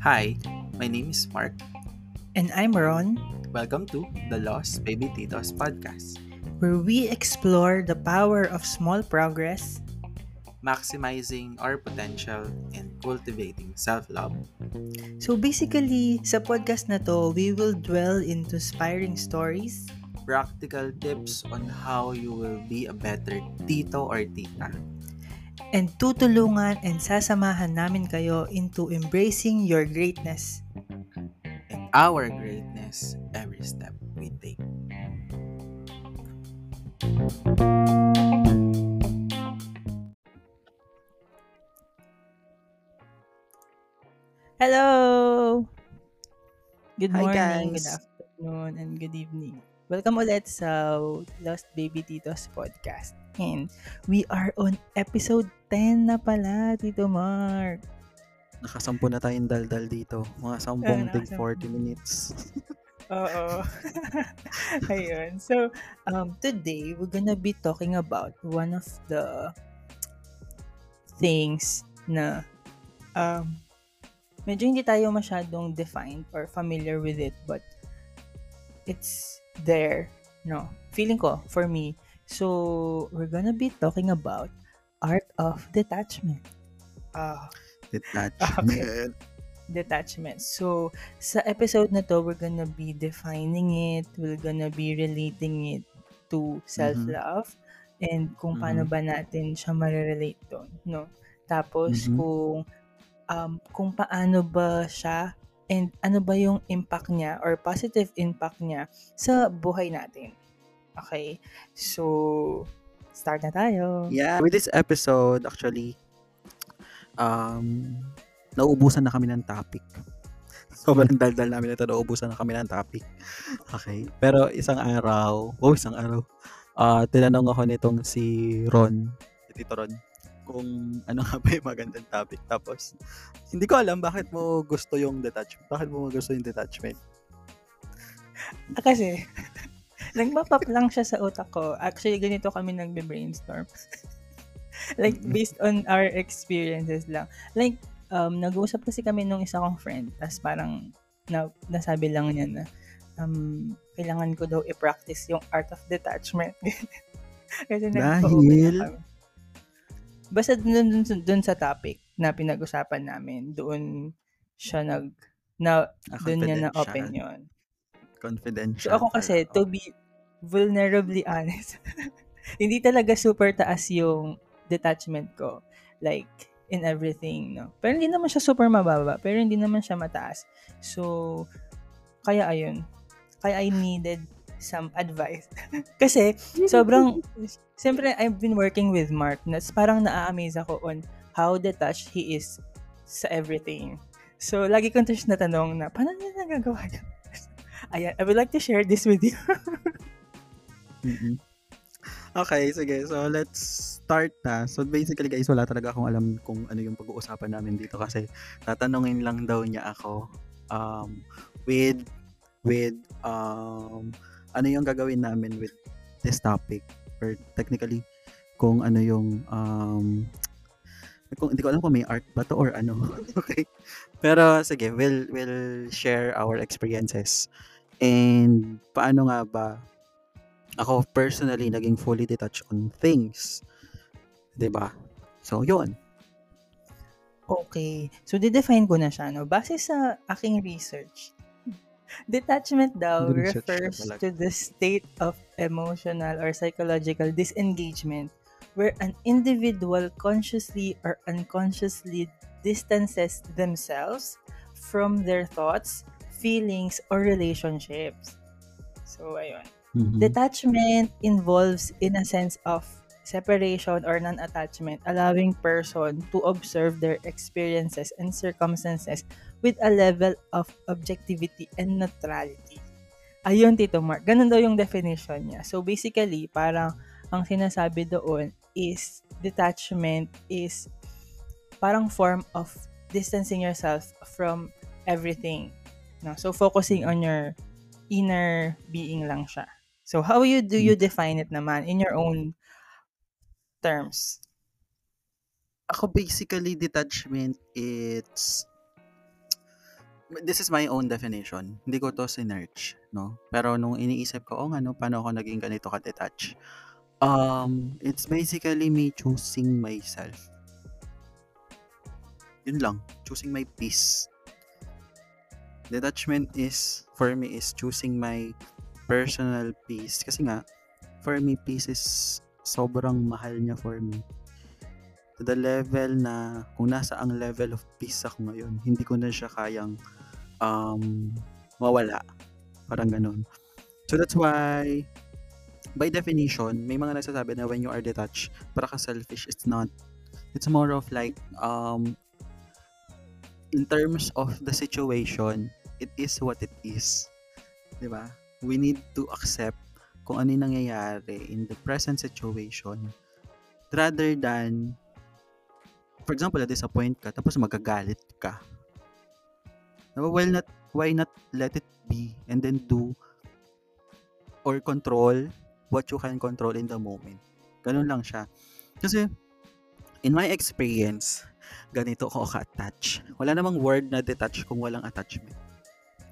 Hi, my name is Mark. And I'm Ron, Welcome to the Lost Baby Titos podcast, where we explore the power of small progress maximizing our potential and cultivating self-love. So basically, sa podcast na to, we will dwell into inspiring stories, Practical tips on how you will be a better tito or tita. And tutulungan and sasamahan namin kayo into embracing your greatness. And our greatness every step we take. Hello! Good Hi, morning, good guys. afternoon, and good evening. Welcome ulit sa Lost Baby Titos podcast. And we are on episode 10 na pala, Tito Mark. Nakasampu na tayong daldal dito. Mga sampung tig nakasampu. 40 minutes. Oo. Ayun. So, um, today, we're gonna be talking about one of the things na um, medyo hindi tayo masyadong defined or familiar with it, but it's there, no? Feeling ko, for me. So, we're gonna be talking about art of detachment. Ah, Detachment. detachment. So, sa episode na to, we're gonna be defining it, we're gonna be relating it to self-love, and kung paano Mhm. ba natin siya marirelate doon, no? Tapos, Mhm. kung, um, kung paano ba siya, and ano ba yung impact niya, or positive impact niya sa buhay natin. Okay? So, start na tayo. Yeah. With this episode, actually, um, nauubusan na kami ng topic. Sobrang daldal namin ito, nauubusan na kami ng topic. Okay. Pero isang araw, oh, isang araw, ah tinanong ako nitong si Ron, si Tito Ron, kung ano nga ba yung magandang topic. Tapos, hindi ko alam bakit mo gusto yung detachment. Bakit mo gusto yung detachment? Ah, kasi, nagmapap lang siya sa utak ko. Actually, ganito kami nagbe-brainstorm. like, based on our experiences lang. Like, um, nag-uusap kasi kami nung isa kong friend. Tapos parang, na, nasabi lang niya na, um, kailangan ko daw i-practice yung art of detachment. kasi Dahil? na kami. Basta dun, dun, dun sa topic na pinag-usapan namin, doon siya nag, na, doon niya na open yun. Confidential. So ako kasi, to be vulnerably honest, hindi talaga super taas yung detachment ko. Like, in everything, no? Pero hindi naman siya super mababa, pero hindi naman siya mataas. So, kaya ayun. Kaya I needed some advice. kasi, sobrang, siyempre, I've been working with Mark, na parang na-amaze ako on how detached he is sa everything. So, lagi kong na natanong na, paano niya nagagawa yun? Ayan, I would like to share this with you. Mm-mm. Okay, sige. So, let's start na. So, basically, guys, wala talaga akong alam kung ano yung pag-uusapan namin dito kasi tatanungin lang daw niya ako um, with, with, um, ano yung gagawin namin with this topic or technically kung ano yung um, kung hindi ko alam kung may art ba to or ano. okay. Pero sige, we'll we'll share our experiences. And paano nga ba ako personally naging fully detached on things. 'Di ba? So, 'yun. Okay. So, didefine ko na siya, no? Base sa aking research, detachment daw Research refers to the state of emotional or psychological disengagement where an individual consciously or unconsciously distances themselves from their thoughts, feelings, or relationships. So, ayun. Mhm. Detachment involves in a sense of separation or non-attachment, allowing person to observe their experiences and circumstances with a level of objectivity and neutrality. Ayun, Tito Mark. Ganun daw yung definition niya. So, basically, parang ang sinasabi doon is detachment is parang form of distancing yourself from everything. No? So, focusing on your inner being lang siya. So, how you do you define it naman in your own terms? ako basically detachment it's this is my own definition. Hindi ko to sinerch, no? Pero nung iniisip ko, oh nga, no, paano ako naging ganito ka-detach? Um, it's basically me choosing myself. Yun lang. Choosing my peace. Detachment is, for me, is choosing my personal peace. Kasi nga, for me, peace is sobrang mahal niya for me. To the level na, kung nasa ang level of peace ako ngayon, hindi ko na siya kayang um, mawala. Parang ganun. So that's why, by definition, may mga nagsasabi na when you are detached, para ka selfish. It's not. It's more of like, um, in terms of the situation, it is what it is. Di ba? We need to accept kung ano yung nangyayari in the present situation rather than for example, na-disappoint ka tapos magagalit ka Why not, why not let it be and then do or control what you can control in the moment. Ganun lang siya. Kasi, in my experience, ganito ako ka-attach. Wala namang word na detach kung walang attachment.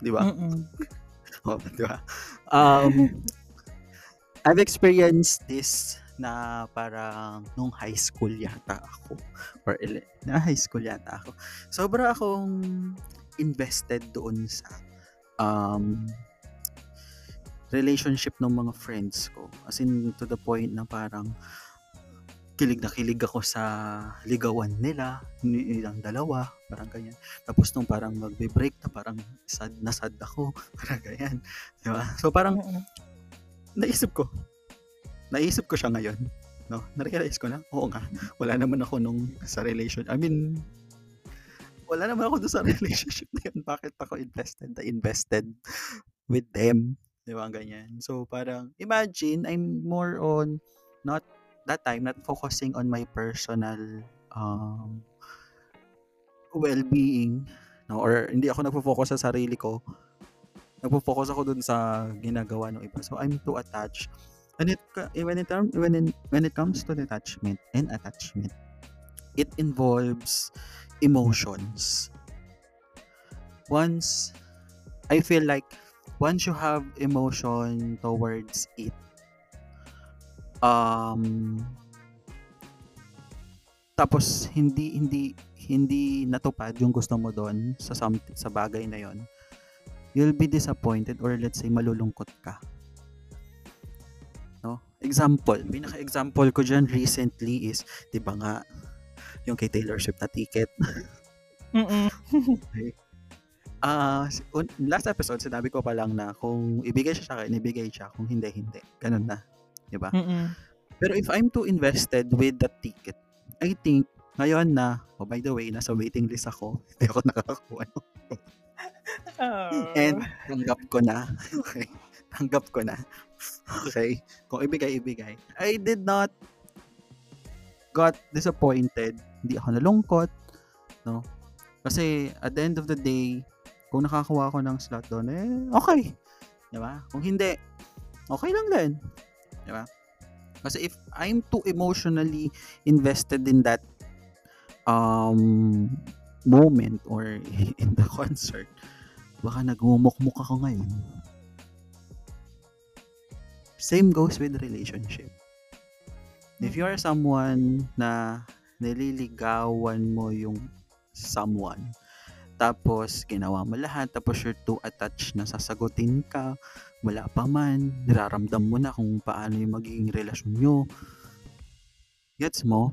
Di ba? oh, di ba? Um, I've experienced this na parang nung high school yata ako or ele- na high school yata ako. Sobra akong invested doon sa um, relationship ng mga friends ko. As in, to the point na parang kilig na kilig ako sa ligawan nila, nilang dalawa, parang ganyan. Tapos nung parang magbe-break na parang sad na sad ako, parang ganyan. Diba? So parang naisip ko, naisip ko siya ngayon. No? Na-realize ko na, oo nga, wala naman ako nung sa relation. I mean, wala naman ako doon sa relationship na yun. Bakit ako invested na invested with them? Di ba? Ganyan. So, parang, imagine, I'm more on, not, that time, not focusing on my personal um, well-being. No? Or, hindi ako nagpo-focus sa sarili ko. Nagpo-focus ako dun sa ginagawa ng iba. So, I'm too attached. And it, when it, when it, when it comes to detachment and attachment, it involves emotions. Once, I feel like, once you have emotion towards it, um, tapos hindi hindi hindi natupad yung gusto mo doon sa something, sa bagay na yon you'll be disappointed or let's say malulungkot ka no example pinaka example ko diyan recently is 'di ba nga yung kay Taylor Swift na ticket. Mm. okay. Uh, last episode, sinabi ko pa lang na kung ibigay siya sa akin, ibigay siya. Kung hindi, hindi. Ganun na. Di ba? Pero if I'm too invested with the ticket, I think, ngayon na, oh by the way, nasa waiting list ako. Hindi ako nakakakuha. oh. And tanggap ko na. Okay. Tanggap ko na. Okay. Kung ibigay, ibigay. I did not got disappointed hindi ako nalungkot, no? Kasi at the end of the day, kung nakakuha ako ng slot doon, eh, okay. Di ba? Kung hindi, okay lang din. Di ba? Kasi if I'm too emotionally invested in that um moment or in the concert, baka nagmumukmuk ako ngayon. Same goes with relationship. If you are someone na nililigawan mo yung someone. Tapos, ginawa mo lahat. Tapos, you're too attached na sasagutin ka. Wala pa man. Niraramdam mo na kung paano yung magiging relasyon nyo. Gets mo?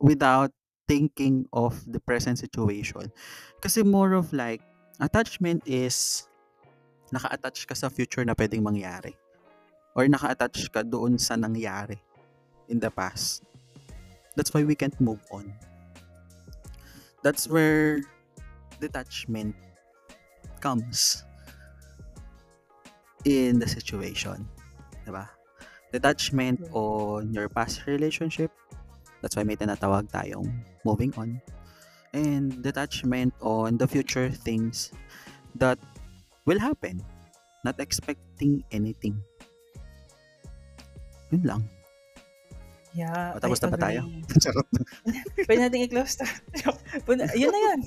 Without thinking of the present situation. Kasi more of like, attachment is naka-attach ka sa future na pwedeng mangyari. Or naka-attach ka doon sa nangyari in the past. That's why we can't move on. That's where detachment comes in the situation. Diba? Detachment on your past relationship. That's why may tinatawag tayong moving on. And detachment on the future things that will happen. Not expecting anything. Yun lang. Yeah, O, tapos na ba tayo? Charot. Pwede natin i-close to. Yun na yun.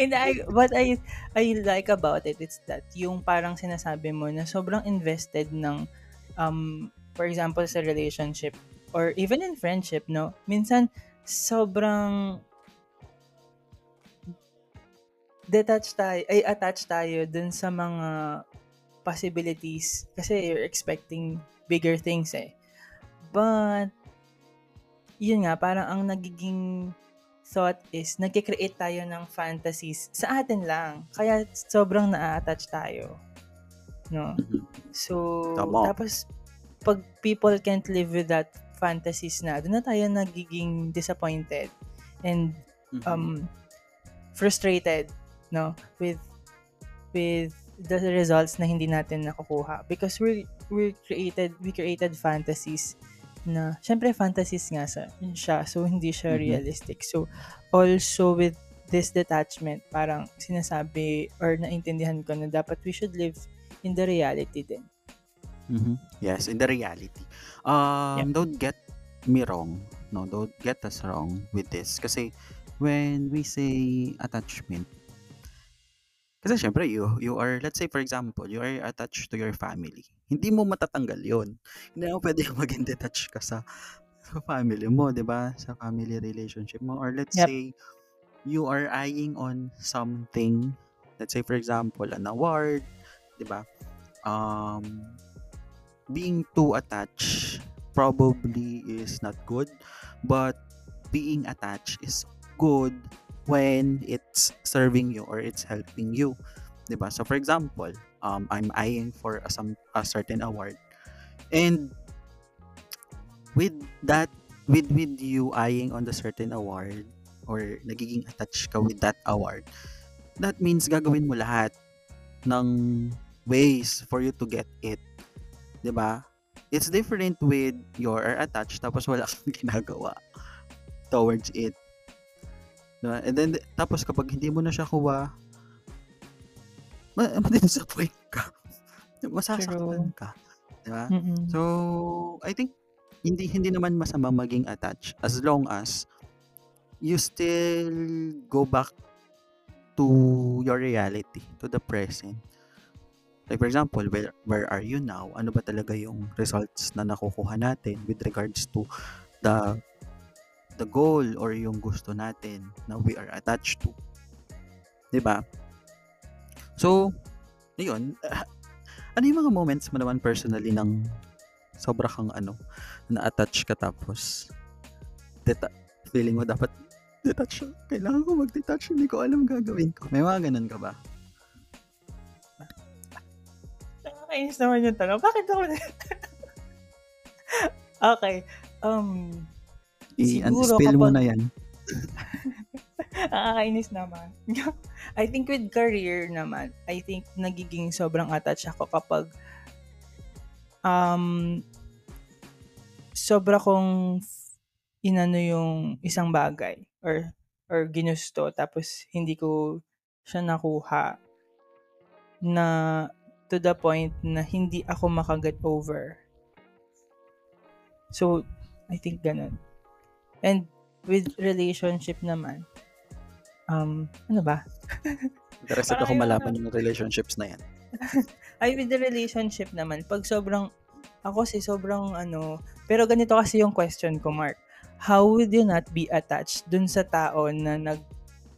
And I, what I, I like about it, it's that yung parang sinasabi mo na sobrang invested ng, um, for example, sa relationship or even in friendship, no? Minsan, sobrang detached tayo, ay attached tayo dun sa mga possibilities kasi you're expecting bigger things eh. But, yun nga, parang ang nagiging thought is, nagkikreate tayo ng fantasies sa atin lang. Kaya sobrang na-attach tayo. No? Mhm. So, Tama. tapos, pag people can't live with that fantasies na, doon na tayo nagiging disappointed and Mhm. um frustrated no with with the results na hindi natin nakukuha because we we created we created fantasies na syempre fantasies nga sa siya so hindi siya Mhm. realistic so also with this detachment parang sinasabi or naintindihan ko na dapat we should live in the reality din Mhm. Yes, in the reality. Um, don't get me wrong. No, don't get us wrong with this. Kasi when we say attachment, kasi syempre you, you are, let's say for example, you are attached to your family. Hindi mo matatanggal yon Hindi mo pwede maging detached ka sa, sa family mo, di ba? Sa family relationship mo. Or let's Yep. say, you are eyeing on something, let's say for example, an award, di ba? Um, being too attached probably is not good but being attached is good when it's serving you or it's helping you diba so for example um i'm eyeing for a, some a certain award and with that with with you eyeing on the certain award or nagiging attached ka with that award that means gagawin mo lahat ng ways for you to get it 'di ba? It's different with you're attached tapos wala kang ginagawa towards it. 'Di ba? And then tapos kapag hindi mo na siya kuha, ma- ma-disappoint ka. Masasaktan ka. 'Di ba? Mm-mm. So, I think hindi hindi naman masama maging attached as long as you still go back to your reality, to the present. Like for example, where, where are you now? Ano ba talaga yung results na nakukuha natin with regards to the the goal or yung gusto natin na we are attached to. 'Di ba? So, ayun, ano yung mga moments mo naman personally ng sobra kang ano, na-attach ka tapos deta- feeling mo dapat detach. Kailangan ko mag-detach, hindi ko alam gagawin ko. May mga ganun ka ba? Nakakainis naman yung tanong. Bakit ako na... okay. Um, I-spill mo na yan. nakakainis naman. I think with career naman, I think nagiging sobrang attached ako kapag um, sobra kong inano yung isang bagay or or ginusto tapos hindi ko siya nakuha na to the point na hindi ako makaget over. So, I think ganun. And with relationship naman, um, ano ba? Interested ako malaman yung relationships na yan. Ay, with the relationship naman, pag sobrang, ako si sobrang ano, pero ganito kasi yung question ko, Mark. How would you not be attached dun sa tao na nag,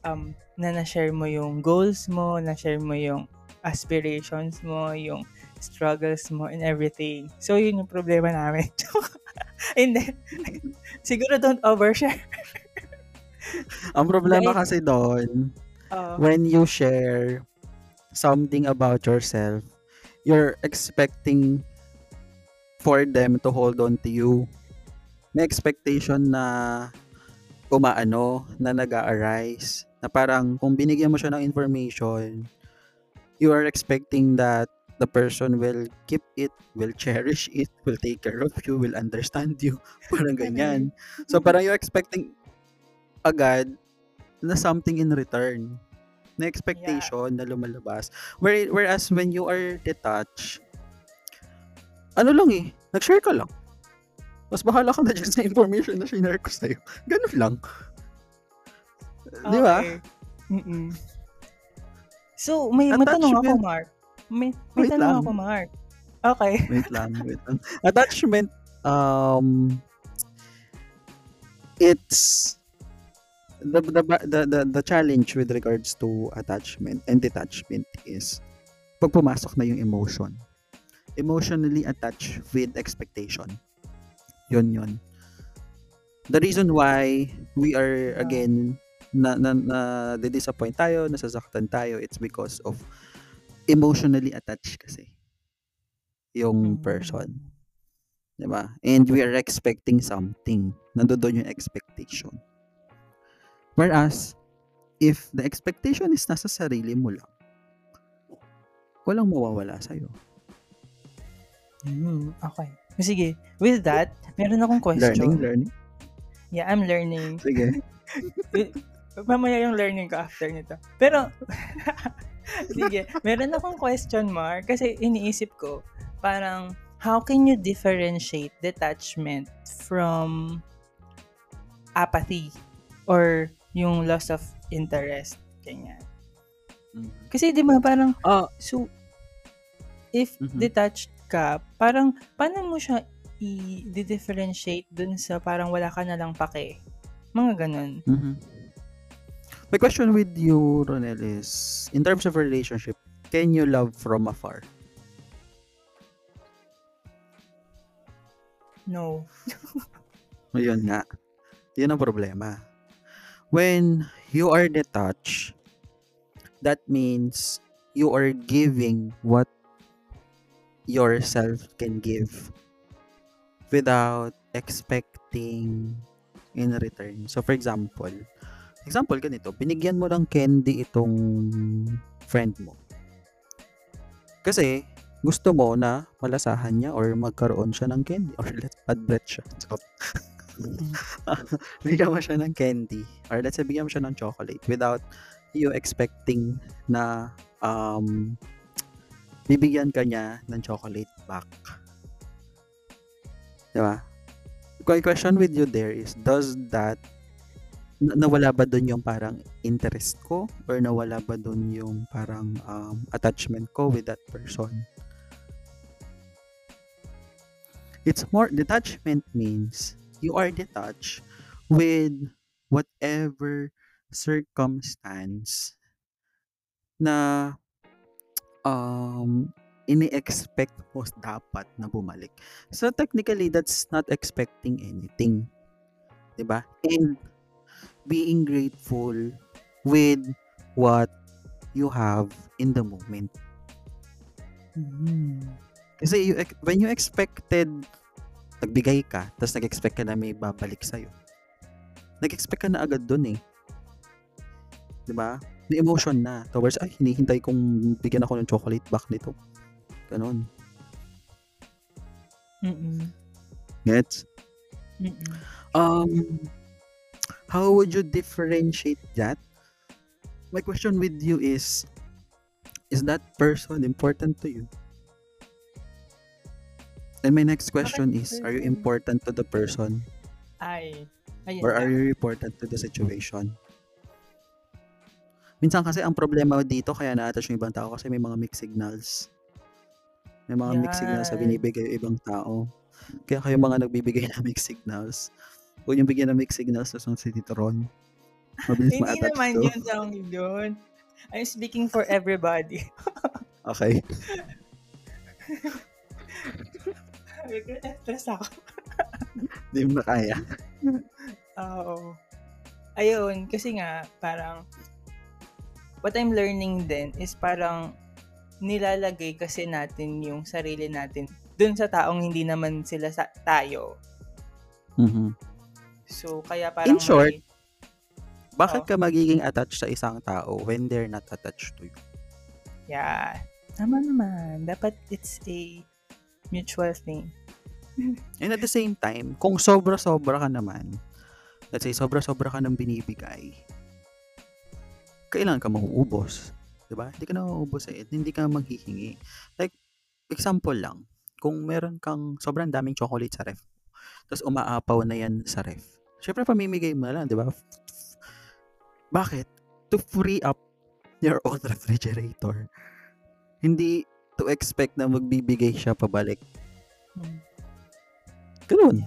um, na na-share mo yung goals mo, na-share mo yung aspirations mo, yung struggles mo, and everything. So, yun yung problema namin. Hindi. Siguro don't overshare. Ang problema Dahil- kasi doon, Uh, when you share something about yourself, you're expecting for them to hold on to you. May expectation na umaano, na nag arise na parang kung binigyan mo siya ng information, you are expecting that the person will keep it, will cherish it, will take care of you, will understand you. Parang ganyan. So parang you're expecting agad na something in return. Na expectation na lumalabas. Where, whereas when you are detached, ano lang eh, nag-share ka lang. Mas bahala ka na dyan sa information na shinare ko sa'yo. Ganun lang. Di ba? Okay. Mm-mm. So, may Attachment. matanong ako, Mark. May, may Wait tanong lang. ako, Mark. Okay. Wait lang, wait lang. Attachment, um, it's the, the the the the challenge with regards to attachment and detachment is pag pumasok na yung emotion. Emotionally attached with expectation. Yun yun. The reason why we are again na na, na disappoint tayo, nasasaktan tayo, it's because of emotionally attached kasi yung person. Di ba? And we are expecting something. Nandoon yung expectation. Whereas, if the expectation is nasa sarili mo lang, walang mawawala sa'yo. Mm, okay. Sige. With that, meron akong question. Learning, learning. Yeah, I'm learning. Sige. Mamaya yung learning ko after nito. Pero, sige, meron akong question, Mark. Kasi iniisip ko, parang, how can you differentiate detachment from apathy or yung loss of interest? Ganyan. Kasi di ba parang, Ah, so, if Mhm. detached ka, parang, paano mo siya i-differentiate dun sa parang wala ka na lang pake? Mga ganun. mhm. My question with you, Ronel, is, in terms of relationship, can you love from afar? No. Ayun nga. Yun ang problema. When you are detached, that means you are giving what yourself can give without expecting in return. So for example, example ganito, binigyan mo ng candy itong friend mo. Kasi gusto mo na malasahan niya or magkaroon siya ng candy or let's bad breath siya. So, bigyan mo siya ng candy or let's say bigyan mo siya ng chocolate without you expecting na um, bibigyan ka niya ng chocolate back. Diba? My question with you there is, does that nawala ba dun yung parang interest ko or nawala ba dun yung parang um, attachment ko with that person? It's more detachment means you are detached with whatever circumstance na um ini-expect mo dapat na bumalik. So technically that's not expecting anything. 'Di ba? And being grateful with what you have in the moment. Mm. Kasi you, when you expected, nagbigay ka, tapos nag-expect ka na may babalik sa'yo. Nag-expect ka na agad dun eh. 'Di ba? May emotion na towards, ay, hinihintay kong bigyan ako ng chocolate back nito. Ganon. Mm-mm. Gets? Mm-mm. Um, how would you differentiate that? My question with you is, is that person important to you? And my next question is, are you important to the person Ay. Ayun or are you important to the situation? Minsan kasi ang problema dito kaya na-attach yung ibang tao kasi may mga mixed signals. May mga mixed signals na binibigay yung ibang tao. Kaya kayo mga nagbibigay ng mixed signals. Huwag yung bigyan ng mixed signals sa si Tito Ron. Mabilis Hindi ma-attach naman to. yun song yun. I'm speaking for everybody. Okay. Stress ako. Hindi mo na kaya. Oo. Ayun, kasi nga, parang, what I'm learning din is parang, nilalagay kasi natin yung sarili natin dun sa taong hindi naman sila sa tayo. Mhm. So, kaya parang In short, may- Bakit Oo. ka magiging attached sa isang tao when they're not attached to you? yeah. Tama naman. Dapat it's a mutual thing. And at the same time, kung sobra-sobra ka naman, let's say sobra-sobra ka ng binibigay, kailangan ka mauubos. 'Di ba? Hindi ka na mauubos eh. Hindi ka maghihingi. Like, example lang, kung meron kang sobrang daming chocolate sa ref, Tapos umaapaw na yan sa ref. Siyempre, pamimigay mo lang, di ba? Bakit? To free up your own refrigerator. Hindi to expect na magbibigay siya pabalik. Hmm. Ganun.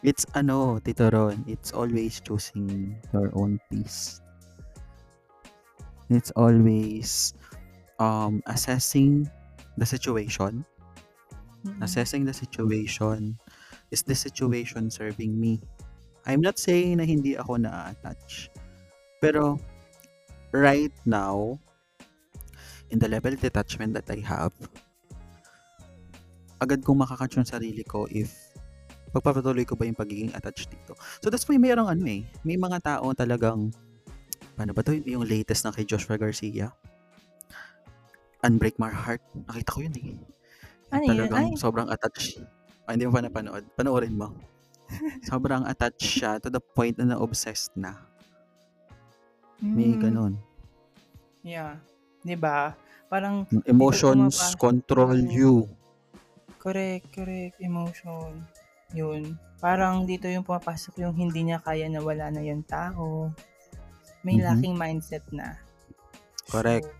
It's ano, Tito Ron, it's always choosing your own peace. It's always um assessing the situation. Mm-mm. Assessing the situation. Is this situation serving me? I'm not saying na hindi ako na-attach. Pero right now, in the level of detachment that I have, agad kong makakatch yung sarili ko if pagpapatuloy ko ba yung pagiging attached dito. So that's why mayroong ano eh, may mga tao talagang, paano ba to, yung latest na kay Joshua Garcia, Unbreak My Heart, nakita ko yun eh. Ano yun? talagang Ay. sobrang attached. Ah, hindi mo pa napanood. Panoorin mo. sobrang attached siya to the point na na-obsessed na. May Mm, ganun. Yeah. 'Di ba? Parang Emotions control you. correct, correct emotion. Yun. Parang dito yung pumapasok yung hindi niya kaya na wala na yung tao. May Mhm. lacking mindset na. Correct. So,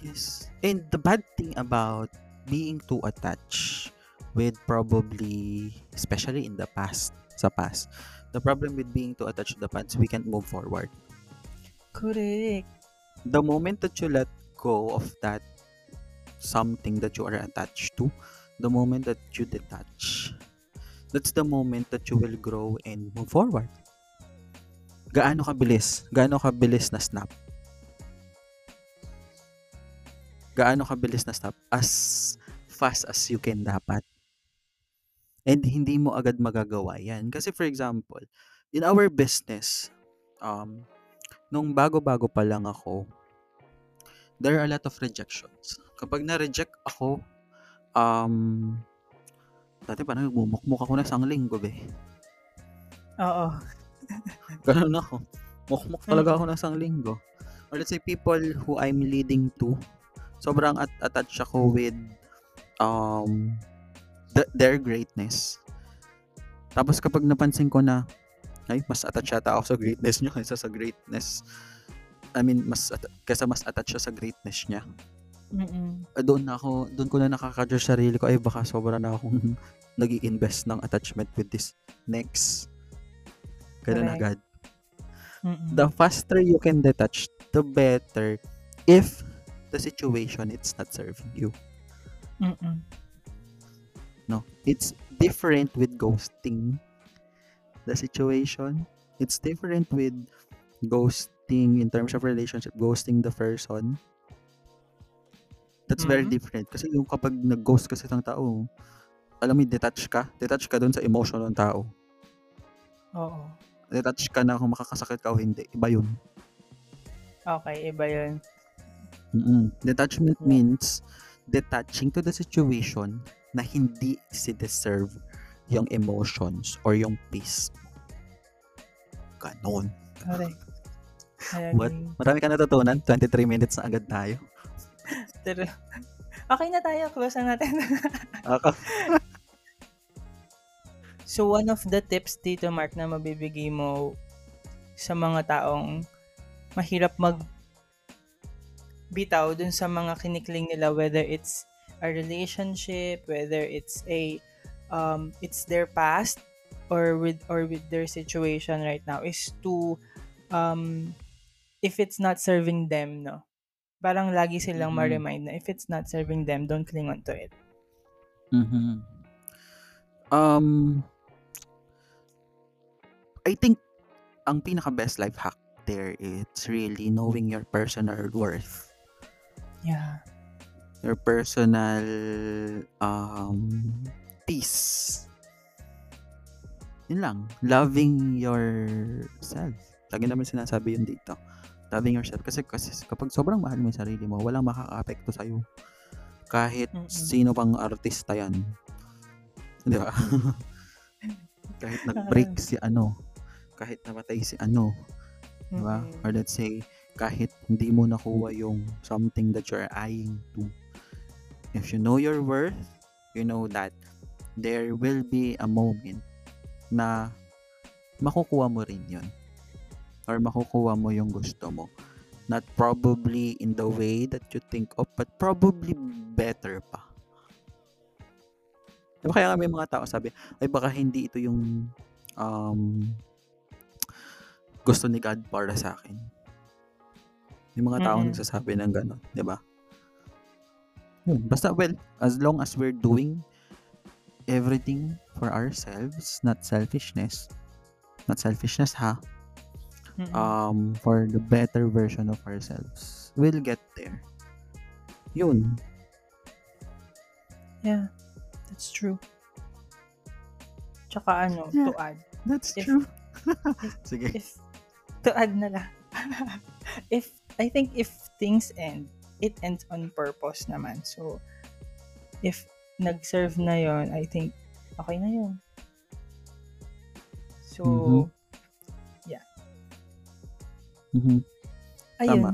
Yes. And the bad thing about being too attached with probably, especially in the past, sa past, the problem with being too attached to the past, we can't move forward. correct. The moment that you let go of that something that you are attached to, the moment that you detach, that's the moment that you will grow and move forward. Gaano kabilis? Gaano kabilis na snap? Gaano kabilis na snap? As fast as you can dapat. And hindi mo agad magagawa yan. Kasi for example, in our business, um, nung bago-bago pa lang ako, there are a lot of rejections. Kapag na-reject ako, um, dati parang nagmumukmuk ako na isang linggo, be. Oo. Ganun ako. Mukmuk talaga ako ng isang linggo. Or let's say people who I'm leading to, sobrang at attached ako with um th- their greatness. Tapos kapag napansin ko na ay mas attached yata ako sa greatness niya kaysa sa greatness I mean mas at- kaysa mas attached siya sa greatness niya. Mm-mm. Ah, doon na ako doon ko na nakaka-judge sarili ko ay baka sobra na akong nag invest ng attachment with this next. Ganun Correct. agad Mm-mm. the faster you can detach, the better if the situation it's not serving you. Mm-mm. No, it's different with ghosting the situation. It's different with ghosting in terms of relationship, ghosting the person. That's very Mhm. different. Kasi yung kapag nag-ghost kasi ng tao, alam mo, detach ka. Detach ka dun sa emotion ng tao. Oo. Detach ka na kung makakasakit ka o hindi. Iba yun. Okay, iba yun. Mm-mm. Detachment means detaching to the situation na hindi si deserve yung emotions or yung peace. Ganon. Correct. What? Marami ka natutunan. 23 minutes na agad tayo. Pero, okay na tayo. Close na natin. Aka. so, one of the tips dito, Mark, na mabibigay mo sa mga taong mahirap mag bitaw dun sa mga kinikling nila whether it's a relationship whether it's a um it's their past or with or with their situation right now is to um if it's not serving them no parang lagi silang Mhm. ma-remind na if it's not serving them don't cling on to it Mhm. Um, I think ang pinaka best life hack there it's really knowing your personal worth. Yeah Your personal um peace. Yun lang. Loving yourself. Lagi naman sinasabi yun dito. Loving yourself. Kasi, kasi kapag sobrang mahal mo yung sarili mo, walang makaka-apekto sa'yo. Kahit Mm-mm. sino pang artista yan. Di ba? kahit nag-break si ano. Kahit namatay si ano. Di ba? Mm-mm. Or let's say, kahit hindi mo nakuha yung something that you're eyeing to. if you know your worth, you know that there will be a moment na makukuha mo rin yun. Or makukuha mo yung gusto mo. Not probably in the way that you think of, but probably better pa. Diba kaya may mga tao sabi, ay baka hindi ito yung um, gusto ni God para sa akin. May mga tao Mm-mm. nagsasabi ng gano'n, di ba? Yun. Basta, well, as long as we're doing everything for ourselves, not selfishness, not selfishness ha, um, for the better version of ourselves, we'll get there. Yun. yeah, that's true. Tsaka ano, Yeah. to add. That's If- true. Sige. If, to add na lang. if, I think if things end, it ends on purpose naman. So, if nag-serve na yon I think, okay na yun. So, Mhm. Mhm. ayun. Tama.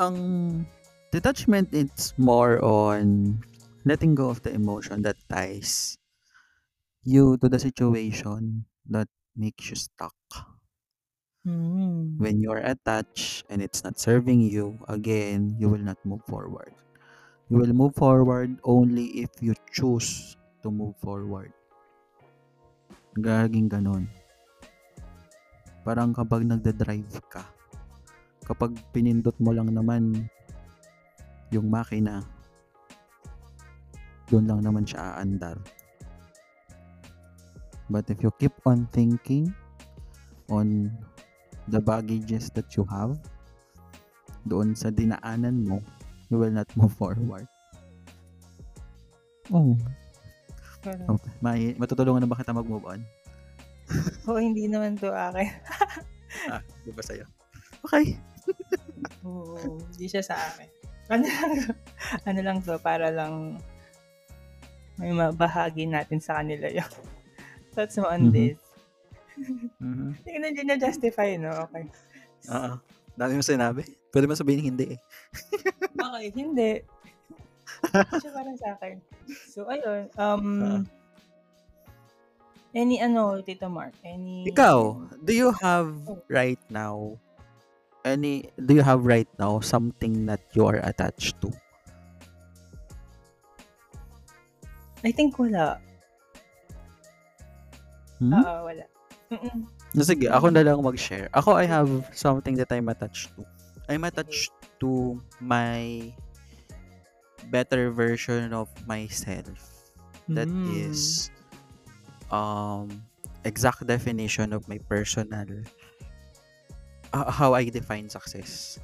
Ang detachment, it's more on letting go of the emotion that ties you to the situation that makes you stuck. Mm. When you are attached and it's not serving you, again, you will not move forward. You will move forward only if you choose to move forward. Gaging ganon. Parang kapag nagda-drive ka, kapag pinindot mo lang naman yung makina, doon lang naman siya aandar. But if you keep on thinking on the baggages that you have, doon sa dinaanan mo, you will not move forward. Oh, Parang, okay. May, matutulungan na ba kita mag-move on? oh, hindi naman to akin. Ah, di ba sa'yo? Okay. Oo, hindi siya sa akin. Ano lang, ano lang to, para lang may mabahagi natin sa kanila yung thoughts mo on Mhm. this. Mhm. Hindi ko na din na-justify, no? Okay. Oo. Dami mo sinabi. Pwede mo sabihin hindi eh. Okay, hindi. Hindi siya parang sa akin. So, ayun. Um, Ah. any ano, Tito Mark? Any... Ikaw, do you have right now any do you have right now something that you are attached to? I think wala. Hmm? Oo, wala. Mm-mm. Sige, ako na lang mag-share. Ako, I have something that I'm attached to. I'm attached to my better version of myself. That Mm. is um exact definition of my personal uh, how I define success.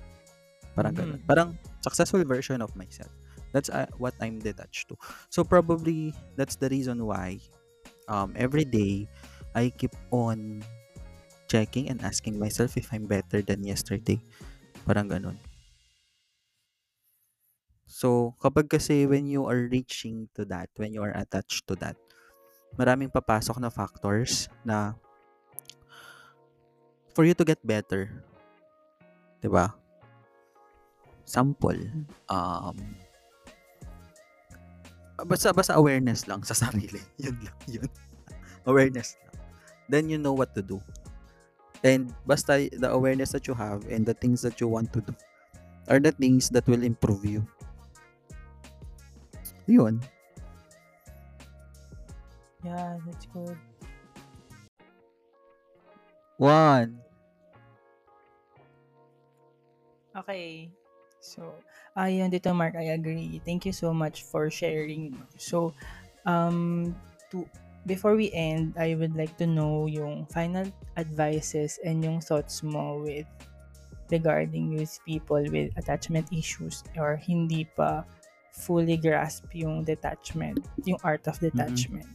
Parang ganun. Mhm. Parang successful version of myself. That's uh, what I'm detached to. So probably that's the reason why um every day I keep on checking and asking myself if I'm better than yesterday. Parang ganun. So, kapag kasi when you are reaching to that, when you are attached to that, maraming papasok na factors na for you to get better. 'Di ba? Sample, um, basta, basta awareness lang sa sarili. Yun lang, yun. Awareness. Then you know what to do. And basta the awareness that you have and the things that you want to do are the things that will improve you. Yun. Yeah, that's good. One. Okay. So, ayun dito Mark, I agree. Thank you so much for sharing. So, um, to before we end, I would like to know yung final advices and yung thoughts mo with regarding with people with attachment issues or hindi pa fully grasp yung detachment, yung art of detachment.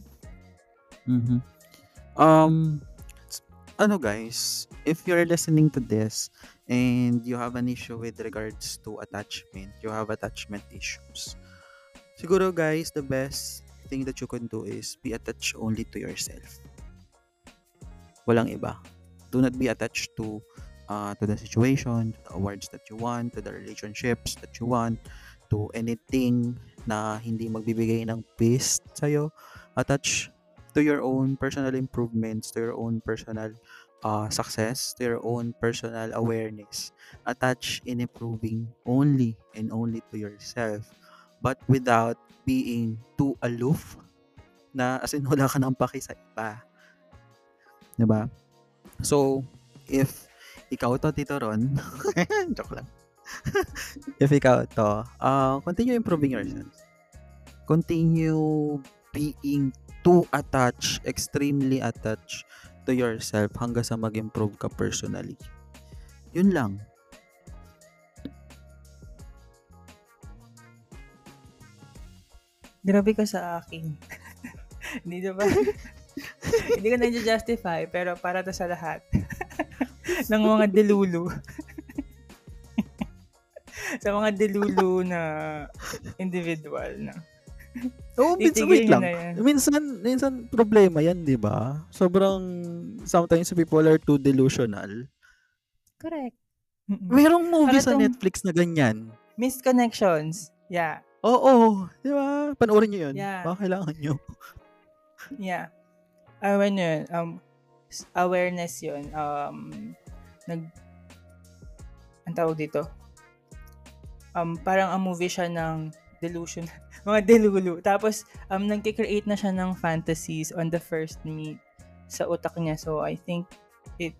Mm-hmm. Um, ano guys, if you're listening to this and you have an issue with regards to attachment, you have attachment issues. Siguro guys, the best thing that you can do is be attached only to yourself. Walang iba. Do not be attached to uh, to the situation, to the awards that you want, to the relationships that you want, to anything na hindi magbibigay ng peace sa'yo. Attach to your own personal improvements, to your own personal uh, success, to your own personal awareness. Attach in improving only and only to yourself. But without being too aloof na as in wala ka nang paki sa iba. 'Di ba? So, if ikaw to, Tito Ron, joke lang. if ikaw to, uh, continue improving yourself. Continue being too attached, extremely attached to yourself hanggang sa mag-improve ka personally. Yun lang. Grabe ka sa akin. Hindi na ba? Hindi ko na-justify, pero para to sa lahat. ng mga delulu. sa mga delulu na individual na. Oh, minsan, wait lang. Minsan, minsan problema yan, di ba? Sobrang, sometimes people are too delusional. Correct. Merong movie sa Netflix na ganyan. Missed Connections. Yeah. Oo, di ba? Panoorin nyo yun. Yeah. Baka kailangan nyo. yeah. Uh, when yun, um, awareness yun. Um, nag, ang tawag dito? Um, parang ang movie siya ng delusion. mga delulu. Tapos, um, nagki-create na siya ng fantasies on the first meet sa utak niya. So, I think it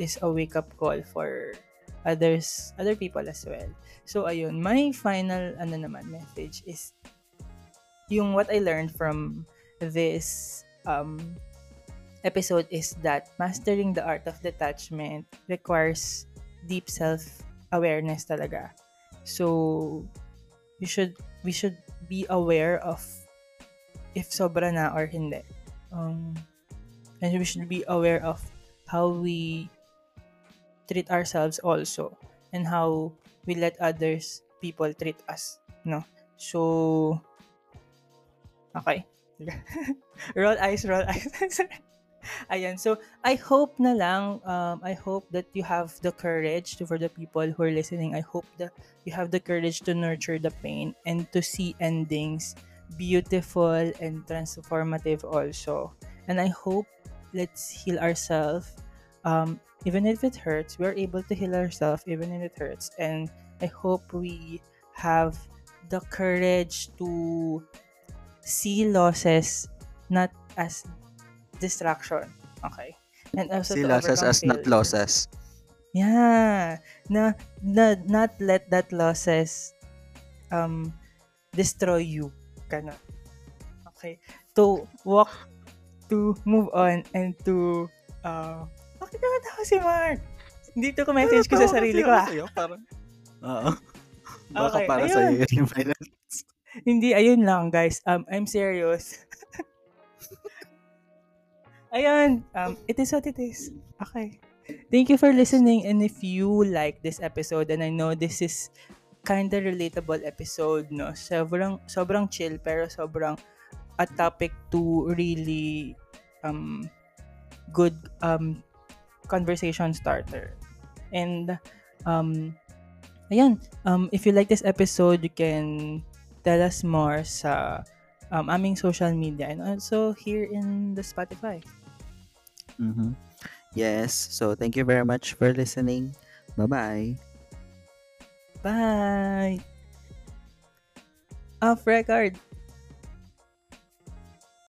is a wake-up call for others, other people as well. So, ayun, my final, ano naman, message is yung what I learned from this um, episode is that mastering the art of detachment requires deep self-awareness talaga. So, you should, we should be aware of if sobra na or hindi. Um, and we should be aware of how we treat ourselves also and how we let others people treat us no so okay roll eyes roll eyes Ayan. So, I hope na lang, um, I hope that you have the courage to, for the people who are listening, I hope that you have the courage to nurture the pain and to see endings beautiful and transformative also. And I hope let's heal ourselves. Um, even if it hurts, we're able to heal ourselves even if it hurts. And I hope we have the courage to see losses not as distraction. Okay. And also see losses as failure. not losses. Yeah. Na, na not let that losses um destroy you. Kana. Okay. To walk to move on and to uh bakit naman ako si Mark? Dito ko message ko sa sarili ko ah. Parang, Oo. Baka okay, para ayun. sa iyo yung finance. Hindi, ayun lang guys. Um, I'm serious. ayun, um, it is what it is. Okay. Thank you for listening and if you like this episode and I know this is kind of relatable episode, no? Sobrang, sobrang chill pero sobrang a topic to really um good um conversation starter. And um Ayan, um, if you like this episode, you can tell us more sa um, aming social media and also here in the Spotify. Mm-hmm. Yes, so thank you very much for listening. Bye-bye. Bye! Off record!